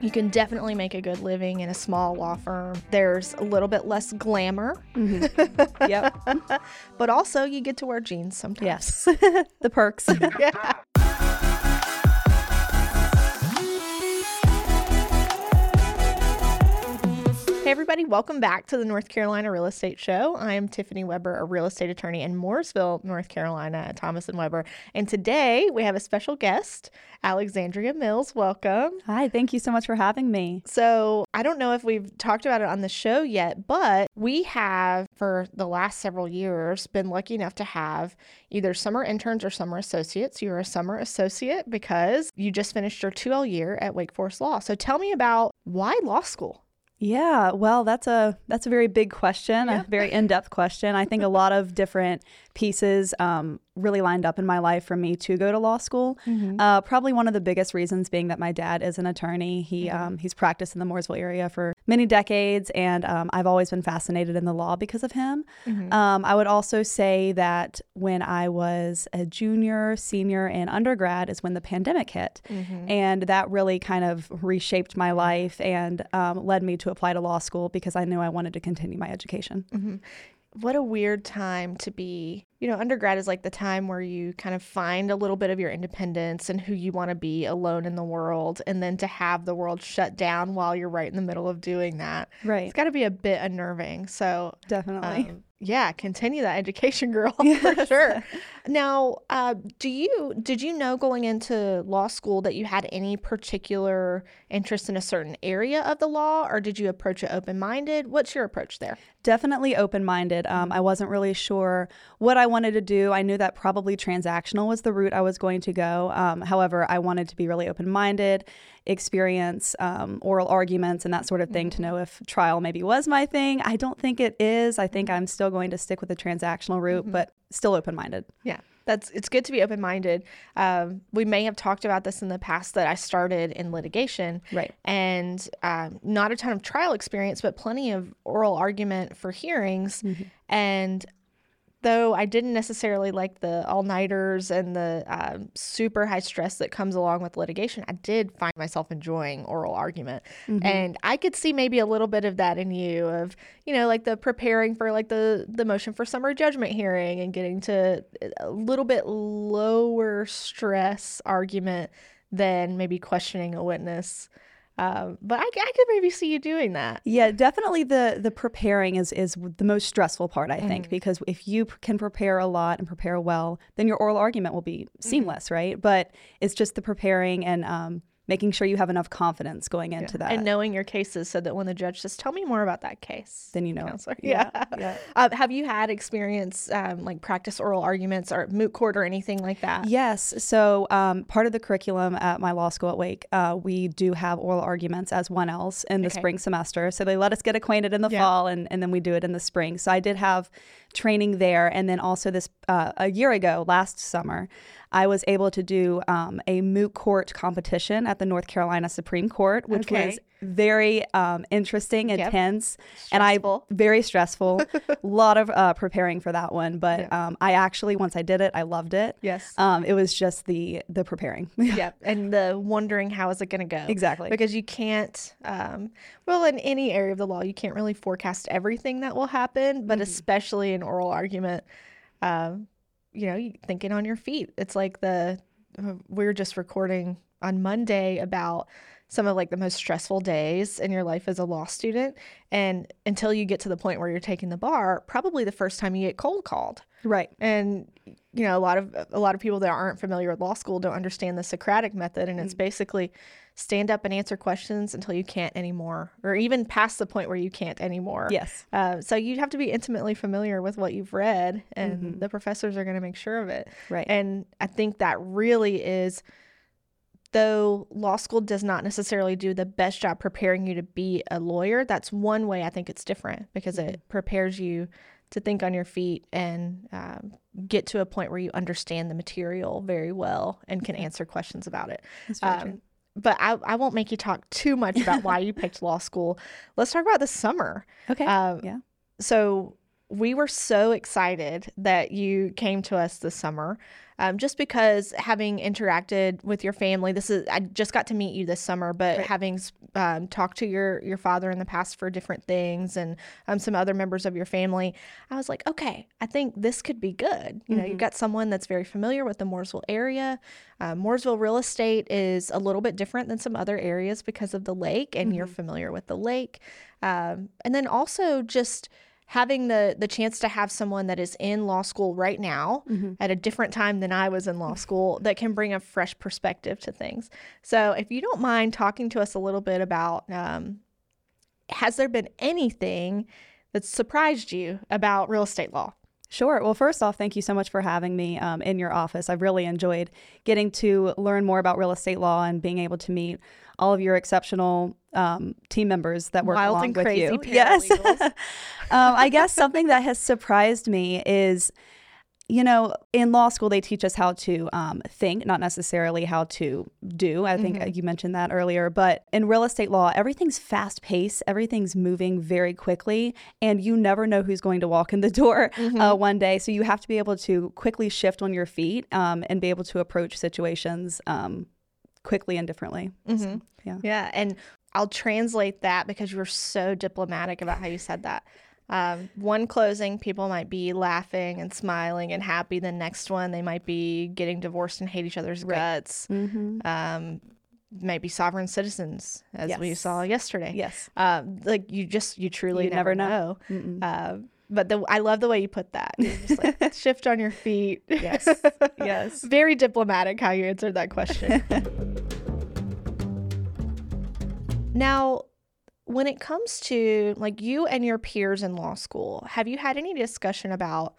You can definitely make a good living in a small law firm. There's a little bit less glamour. Mm-hmm. yep. but also you get to wear jeans sometimes. Yes. the perks. yeah. Hey, everybody, welcome back to the North Carolina Real Estate Show. I am Tiffany Weber, a real estate attorney in Mooresville, North Carolina at Thomas and Weber. And today we have a special guest, Alexandria Mills. Welcome. Hi, thank you so much for having me. So, I don't know if we've talked about it on the show yet, but we have, for the last several years, been lucky enough to have either summer interns or summer associates. You're a summer associate because you just finished your 2L year at Wake Forest Law. So, tell me about why law school? Yeah, well, that's a that's a very big question, yeah. a very in-depth question. I think a lot of different pieces um, really lined up in my life for me to go to law school. Mm-hmm. Uh, probably one of the biggest reasons being that my dad is an attorney. He mm-hmm. um, he's practiced in the Mooresville area for many decades, and um, I've always been fascinated in the law because of him. Mm-hmm. Um, I would also say that when I was a junior, senior, and undergrad is when the pandemic hit, mm-hmm. and that really kind of reshaped my life and um, led me to apply to law school because I knew I wanted to continue my education. What a weird time to be. You know, undergrad is like the time where you kind of find a little bit of your independence and who you want to be alone in the world. And then to have the world shut down while you're right in the middle of doing that. Right. It's got to be a bit unnerving. So, definitely. Um, yeah, continue that education, girl, for sure. Now, uh, do you did you know going into law school that you had any particular interest in a certain area of the law, or did you approach it open minded? What's your approach there? Definitely open minded. Um, I wasn't really sure what I wanted to do. I knew that probably transactional was the route I was going to go. Um, however, I wanted to be really open minded experience um, oral arguments and that sort of thing to know if trial maybe was my thing. I don't think it is. I think I'm still going to stick with the transactional route, mm-hmm. but still open minded. Yeah. That's it's good to be open minded. Um, we may have talked about this in the past that I started in litigation, right? And um, not a ton of trial experience, but plenty of oral argument for hearings. Mm-hmm. And though I didn't necessarily like the all nighters and the um, super high stress that comes along with litigation, I did find myself enjoying oral argument. Mm-hmm. And I could see maybe a little bit of that in you of, you know, like the preparing for like the, the motion for summary judgment hearing and getting to a little bit lower stress argument than maybe questioning a witness. Um, but I, I could maybe see you doing that. Yeah, definitely. The the preparing is is the most stressful part, I think, mm because if you can prepare a lot and prepare well, then your oral argument will be mm-hmm. seamless, mm right? But it's just the preparing and um, making sure you have enough confidence going into yeah. that. and knowing your cases so that when the judge says tell me more about that case then you know. yeah, yeah. yeah. Uh, have you had experience um, like practice oral arguments or moot court or anything like that? Yes. So um, part of the curriculum at my law school at wake uh, we do have oral arguments as one else in the okay. spring semester. So they let us get acquainted in the fall and, and then we do it in the spring. So i did have training there and then also this uh, a year ago last summer I was able to do um, a moot court competition at the North Carolina Supreme Court, which okay. was very um, interesting, yep. intense, and I very stressful. A lot of uh, preparing for that one, but um, I actually once I did it, I loved it. Yes, um, it was just the the preparing. yeah, and the wondering how is it going to go exactly because you can't. Um, well, in any area of the law, you can't really forecast everything that will happen, but mm-hmm. especially in oral argument. Um, you know, thinking on your feet. It's like the we were just recording on Monday about some of like the most stressful days in your life as a law student and until you get to the point where you're taking the bar probably the first time you get cold called right and you know a lot of a lot of people that aren't familiar with law school don't understand the socratic method and it's mm-hmm. basically stand up and answer questions until you can't anymore or even past the point where you can't anymore yes uh, so you have to be intimately familiar with what you've read and mm-hmm. the professors are going to make sure of it right and i think that really is though law school does not necessarily do the best job preparing you to be a lawyer, that's one way I think it's different because it mm-hmm. prepares you to think on your feet and um, get to a point where you understand the material very well and can answer questions about it. Um, but I, I won't make you talk too much about why you picked law school. Let's talk about the summer. Okay. Um, yeah. So we were so excited that you came to us this summer um, just because having interacted with your family, this is I just got to meet you this summer, but right. having um, talked to your your father in the past for different things and um, some other members of your family, I was like, okay, I think this could be good. You know, Mm-hmm. you've got someone that's very familiar with the Mooresville area. Uh, Mooresville real estate is a little bit different than some other areas because of the lake, and you're familiar with the lake. Um, and then also just having the the chance to have someone that is in law school right now at a different time than I was in law school that can bring a fresh perspective to things. So if you don't mind talking to us a little bit about um, has there been anything that surprised you about real estate law? Sure. Well, first off, thank you so much for having me um, in your office. I've really enjoyed getting to learn more about real estate law and being able to meet all of your exceptional um, team members that work Wild along with you. Yes. um, I guess something that has surprised me is, you know, in law school they teach us how to um, think, not necessarily how to do. I think uh, you mentioned that earlier. But in real estate law, everything's fast paced, everything's moving very quickly, and you never know who's going to walk in the door uh, one day. So you have to be able to quickly shift on your feet um, and be able to approach situations um, quickly and differently. So, yeah. Yeah, and I'll translate that because you were so diplomatic about how you said that. Um, one closing, people might be laughing and smiling and happy. The next one, they might be getting divorced and hate each other's guts. Mm-hmm. Um, might be sovereign citizens, as we saw yesterday. Yes. Um, like you just, you truly You never, never know. know. Uh, but the, I love the way you put that. Like shift on your feet. Yes. Yes. Very diplomatic how you answered that question. now, when it comes to like you and your peers in law school, have you had any discussion about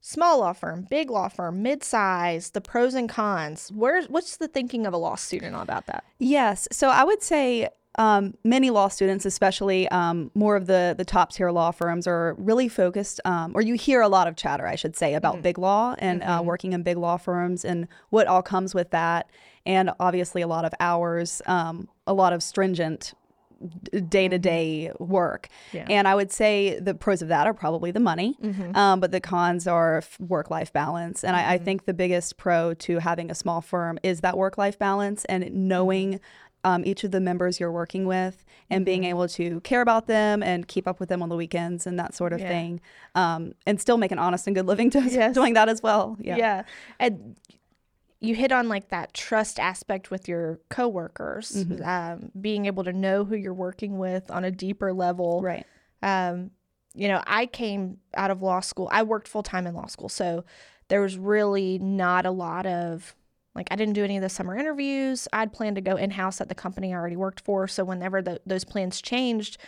small law firm, big law firm, mid-size, the pros and cons? Where's what's the thinking of a law student about that? Yes. So I would say um, many law students, especially um, more of the the top tier law firms, are really focused, um, or you hear a lot of chatter, I should say, about big law and uh, working in big law firms and what all comes with that, and obviously a lot of hours, um, a lot of stringent day to day work. Yeah. And I would say the pros of that are probably the money, um, but the cons are work life balance. And I, I think the biggest pro to having a small firm is that work life balance and knowing. Um, each of the members you're working with and being able to care about them and keep up with them on the weekends and that sort of Yeah. thing um, and still make an honest and good living to Yes. doing that as well yeah, Yeah. And you hit on like that trust aspect with your coworkers, Mm-hmm. um, being able to know who you're working with on a deeper level. right Um, you know, I came out of law school. I worked full time in law school, so there was really not a lot of like I didn't do any of the summer interviews. I'd planned to go in house at the company I already worked for. So whenever the, those plans changed,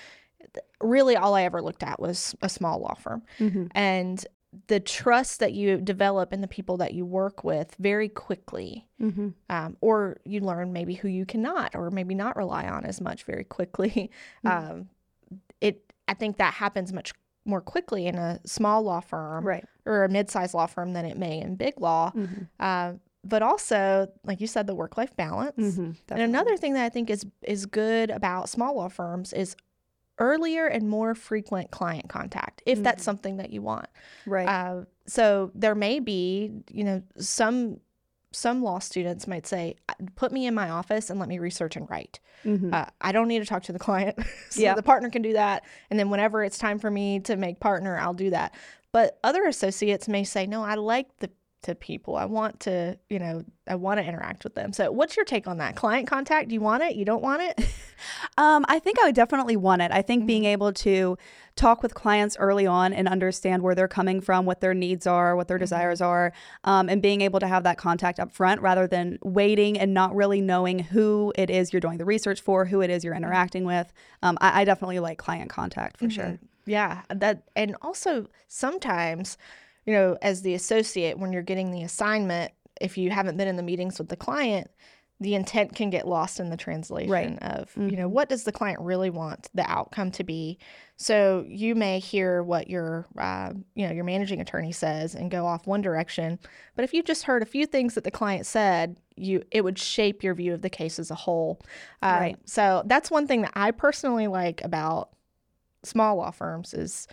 really all I ever looked at was a small law firm, Mm-hmm. and the trust that you develop in the people that you work with very quickly mm-hmm. um, or you learn maybe who you cannot or maybe not rely on as much very quickly um, it i think that happens much more quickly in a small law firm right or a mid-sized law firm than it may in big law mm-hmm. uh, but also like you said the work-life balance Mm-hmm. and another thing that i think is is good about small law firms is earlier and more frequent client contact if that's something that you want right uh, so there may be, you know, some some law students might say, "Put me in my office and let me research and write. mm-hmm. Uh, I don't need to talk to the client. so Yeah. the partner can do that, and then whenever it's time for me to make partner, I'll do that." But other associates may say, "No, I like the to people. I want to, you know, I want to interact with them." So, what's your take on that? Client contact? Do you want it? You don't want it? Um, I think I would definitely want it. I think being able to talk with clients early on and understand where they're coming from, what their needs are, what their desires are, um, and being able to have that contact up front rather than waiting and not really knowing who it is you're doing the research for, who it is you're interacting with. Um, I, I definitely like client contact for sure. Yeah, that and also sometimes, you know, as the associate when you're getting the assignment, if you haven't been in the meetings with the client, the intent can get lost in the translation Right. of, you know, what does the client really want the outcome to be? So you may hear what your, uh, you know, your managing attorney says and go off one direction, but if you just heard a few things that the client said, you it would shape your view of the case as a whole. Uh, Right. So that's one thing that I personally like about small law firms is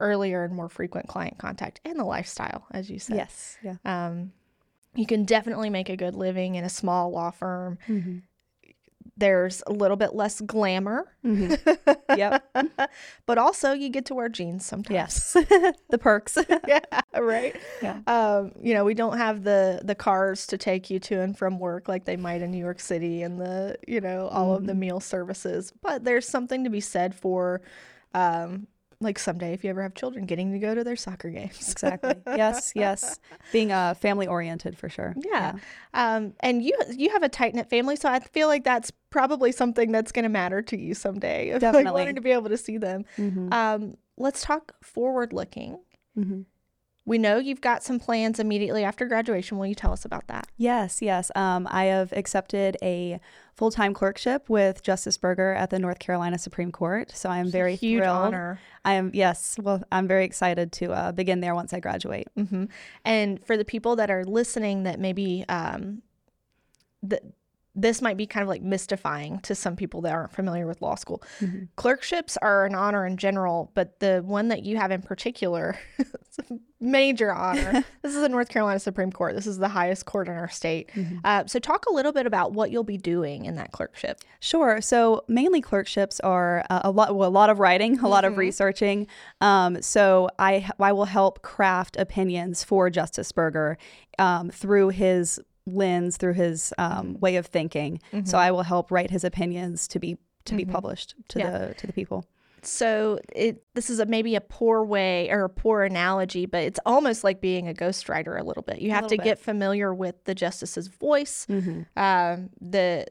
earlier and more frequent client contact and the lifestyle, as you said. Yes. Yeah. Um, you can definitely make a good living in a small law firm. Mm-hmm. there's a little bit less glamour. Mm-hmm. Yep. but also you get to wear jeans sometimes. Yes. the perks. yeah, right. Yeah. Um, you know, we don't have the the cars to take you to and from work like they might in New York City and the, you know, all of the Mm-hmm. meal services. But there's something to be said for um like someday if you ever have children getting to go to their soccer games. exactly. Yes, yes. Being uh, family oriented for sure. Yeah. Um, and you you have a tight knit family, so I feel like that's probably something that's going to matter to you someday. like, Definitely. wanting to be able to see them. Mhm. Um, let's talk forward looking. Mhm. We know you've got some plans immediately after graduation. Will you tell us about that? Yes, yes. Um, I have accepted a full time clerkship with Justice Berger at the North Carolina Supreme Court. So I am very Huge thrilled. honor. I am, yes. Well, I'm very excited to uh, begin there once I graduate. hmm And for the people that are listening, that maybe um, that this might be kind of like mystifying to some people that aren't familiar with law school. Mhm. Clerkships are an honor in general, but the one that you have in particular, it's a major honor. this is the North Carolina Supreme Court. This is the highest court in our state. Uh, so, talk a little bit about what you'll be doing in that clerkship. Sure. So mainly clerkships are uh, a lot, well, a lot of writing, a lot of researching. Um, so I I will help craft opinions for Justice Berger um, through his lens, through his um, way of thinking. So I will help write his opinions to be to be published to Yeah. the to the people. So it this is a maybe a poor way or a poor analogy, but it's almost like being a ghostwriter a little bit. You have to bit. get familiar with the justice's voice, um, the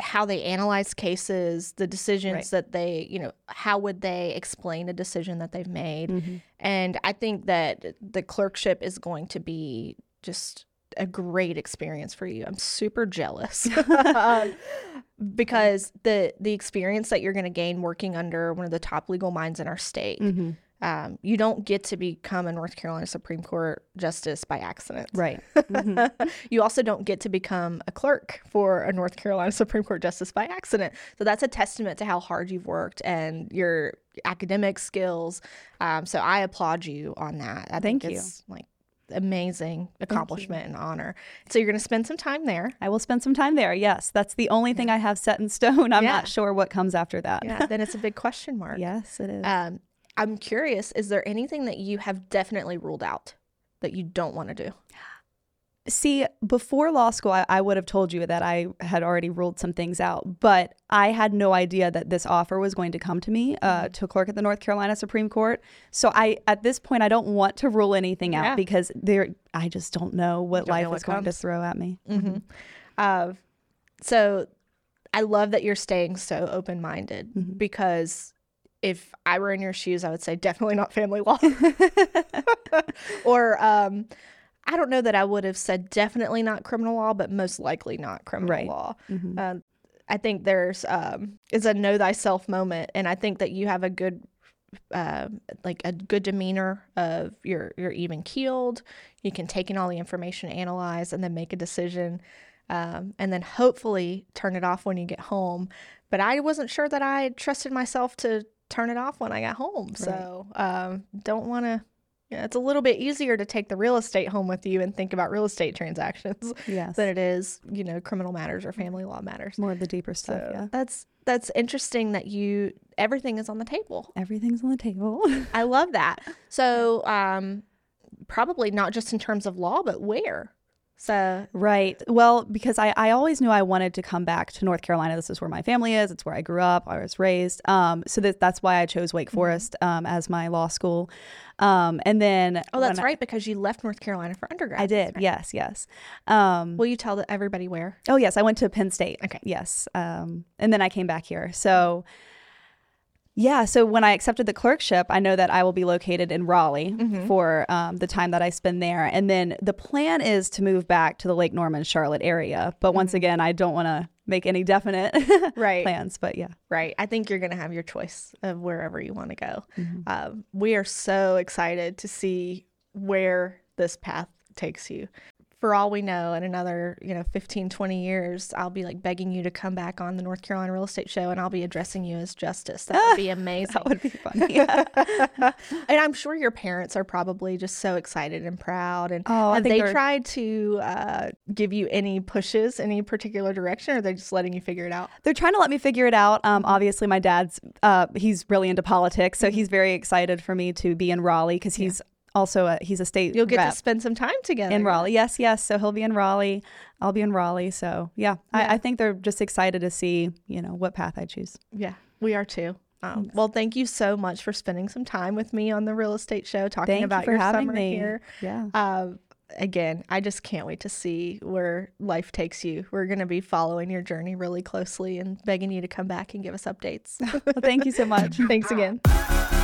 how they analyze cases, the decisions Right. that they, you know, how would they explain a decision that they've made. Mm-hmm. And I think that the clerkship is going to be just a great experience for you. I'm super jealous because the the experience that you're going to gain working under one of the top legal minds in our state. Mm-hmm. Um, you don't get to become a North Carolina Supreme Court justice by accident. Right. you also don't get to become a clerk for a North Carolina Supreme Court justice by accident. So that's a testament to how hard you've worked and your academic skills. Um, so I applaud you on that. I Thank think you. Like amazing accomplishment and honor. So you're going to spend some time there. I will spend some time there. Yes, that's the only thing I have set in stone. I'm Yeah. not sure what comes after that. Yeah, then it's a big question mark. yes, it is. Um, I'm curious, is there anything that you have definitely ruled out that you don't want to do? See, before law school, I, I would have told you that I had already ruled some things out, but I had no idea that this offer was going to come to me uh, to clerk at the North Carolina Supreme Court. So I, at this point, I don't want to rule anything out Yeah. because there, I just don't know what Don't know life what is going to throw at me. Mm-hmm. Uh, so I love that you're staying so open minded Mm-hmm. because if I were in your shoes, I would say definitely not family law. or um, I don't know that I would have said definitely not criminal law, but most likely not criminal Right. law. Mhm. Um, I think there's um, is a know thyself moment, and I think that you have a good, uh, like a good demeanor of you're you're even keeled. You can take in all the information, analyze, and then make a decision, um, and then hopefully turn it off when you get home. But I wasn't sure that I trusted myself to turn it off when I got home, so um, don't want to. Yeah, it's a little bit easier to take the real estate home with you and think about real estate transactions Yes. than it is, you know, criminal matters or family law matters. More of the deeper stuff. So yeah. that's that's interesting that you everything is on the table. Everything's on the table. I love that. So um probably not just in terms of law, but where. So Right. Well, because I, I always knew I wanted to come back to North Carolina. This is where my family is. It's where I grew up. I was raised. Um, so that, that's why I chose Wake Forest um, as my law school. Um, and then oh, that's right because you left North Carolina for undergrad. I, I did. Yes. Yes. Um, Will you tell everybody where? oh, yes. I went to Penn State. Okay. Yes. Um, and then I came back here. So. Yeah, so when I accepted the clerkship, I know that I will be located in Raleigh for um, the time that I spend there. And then the plan is to move back to the Lake Norman, Charlotte area. But once again, I don't want to make any definite Right. plans. But yeah. Right. I think you're going to have your choice of wherever you want to go. Mm-hmm. Um, we are so excited to see where this path takes you. For all we know, in another, you know, 15, 20 years, I'll be like begging you to come back on the North Carolina Real Estate Show and I'll be addressing you as Justice. That would be amazing. that would be funny. and I'm sure your parents are probably just so excited and proud. And Oh, have they they're- tried to uh, give you any pushes, any particular direction, or they're they just letting you figure it out? They're trying to let me figure it out. Um, Mm-hmm. obviously, my dad's uh, he's really into politics, so he's very excited for me to be in Raleigh because he's also a, he's a state. You'll get to spend some time together. in Raleigh. Yes, yes. So he'll be in Raleigh. I'll be in Raleigh. So yeah, Yeah. I, I think they're just excited to see you know what path I choose. Yeah, we are too. Um, well, thank you so much for spending some time with me on the real estate show, talking Thank about you for your having summer me. here. Yeah. Um, again, I just can't wait to see where life takes you. We're going to be following your journey really closely and begging you to come back and give us updates. Well, thank you so much. Thanks again.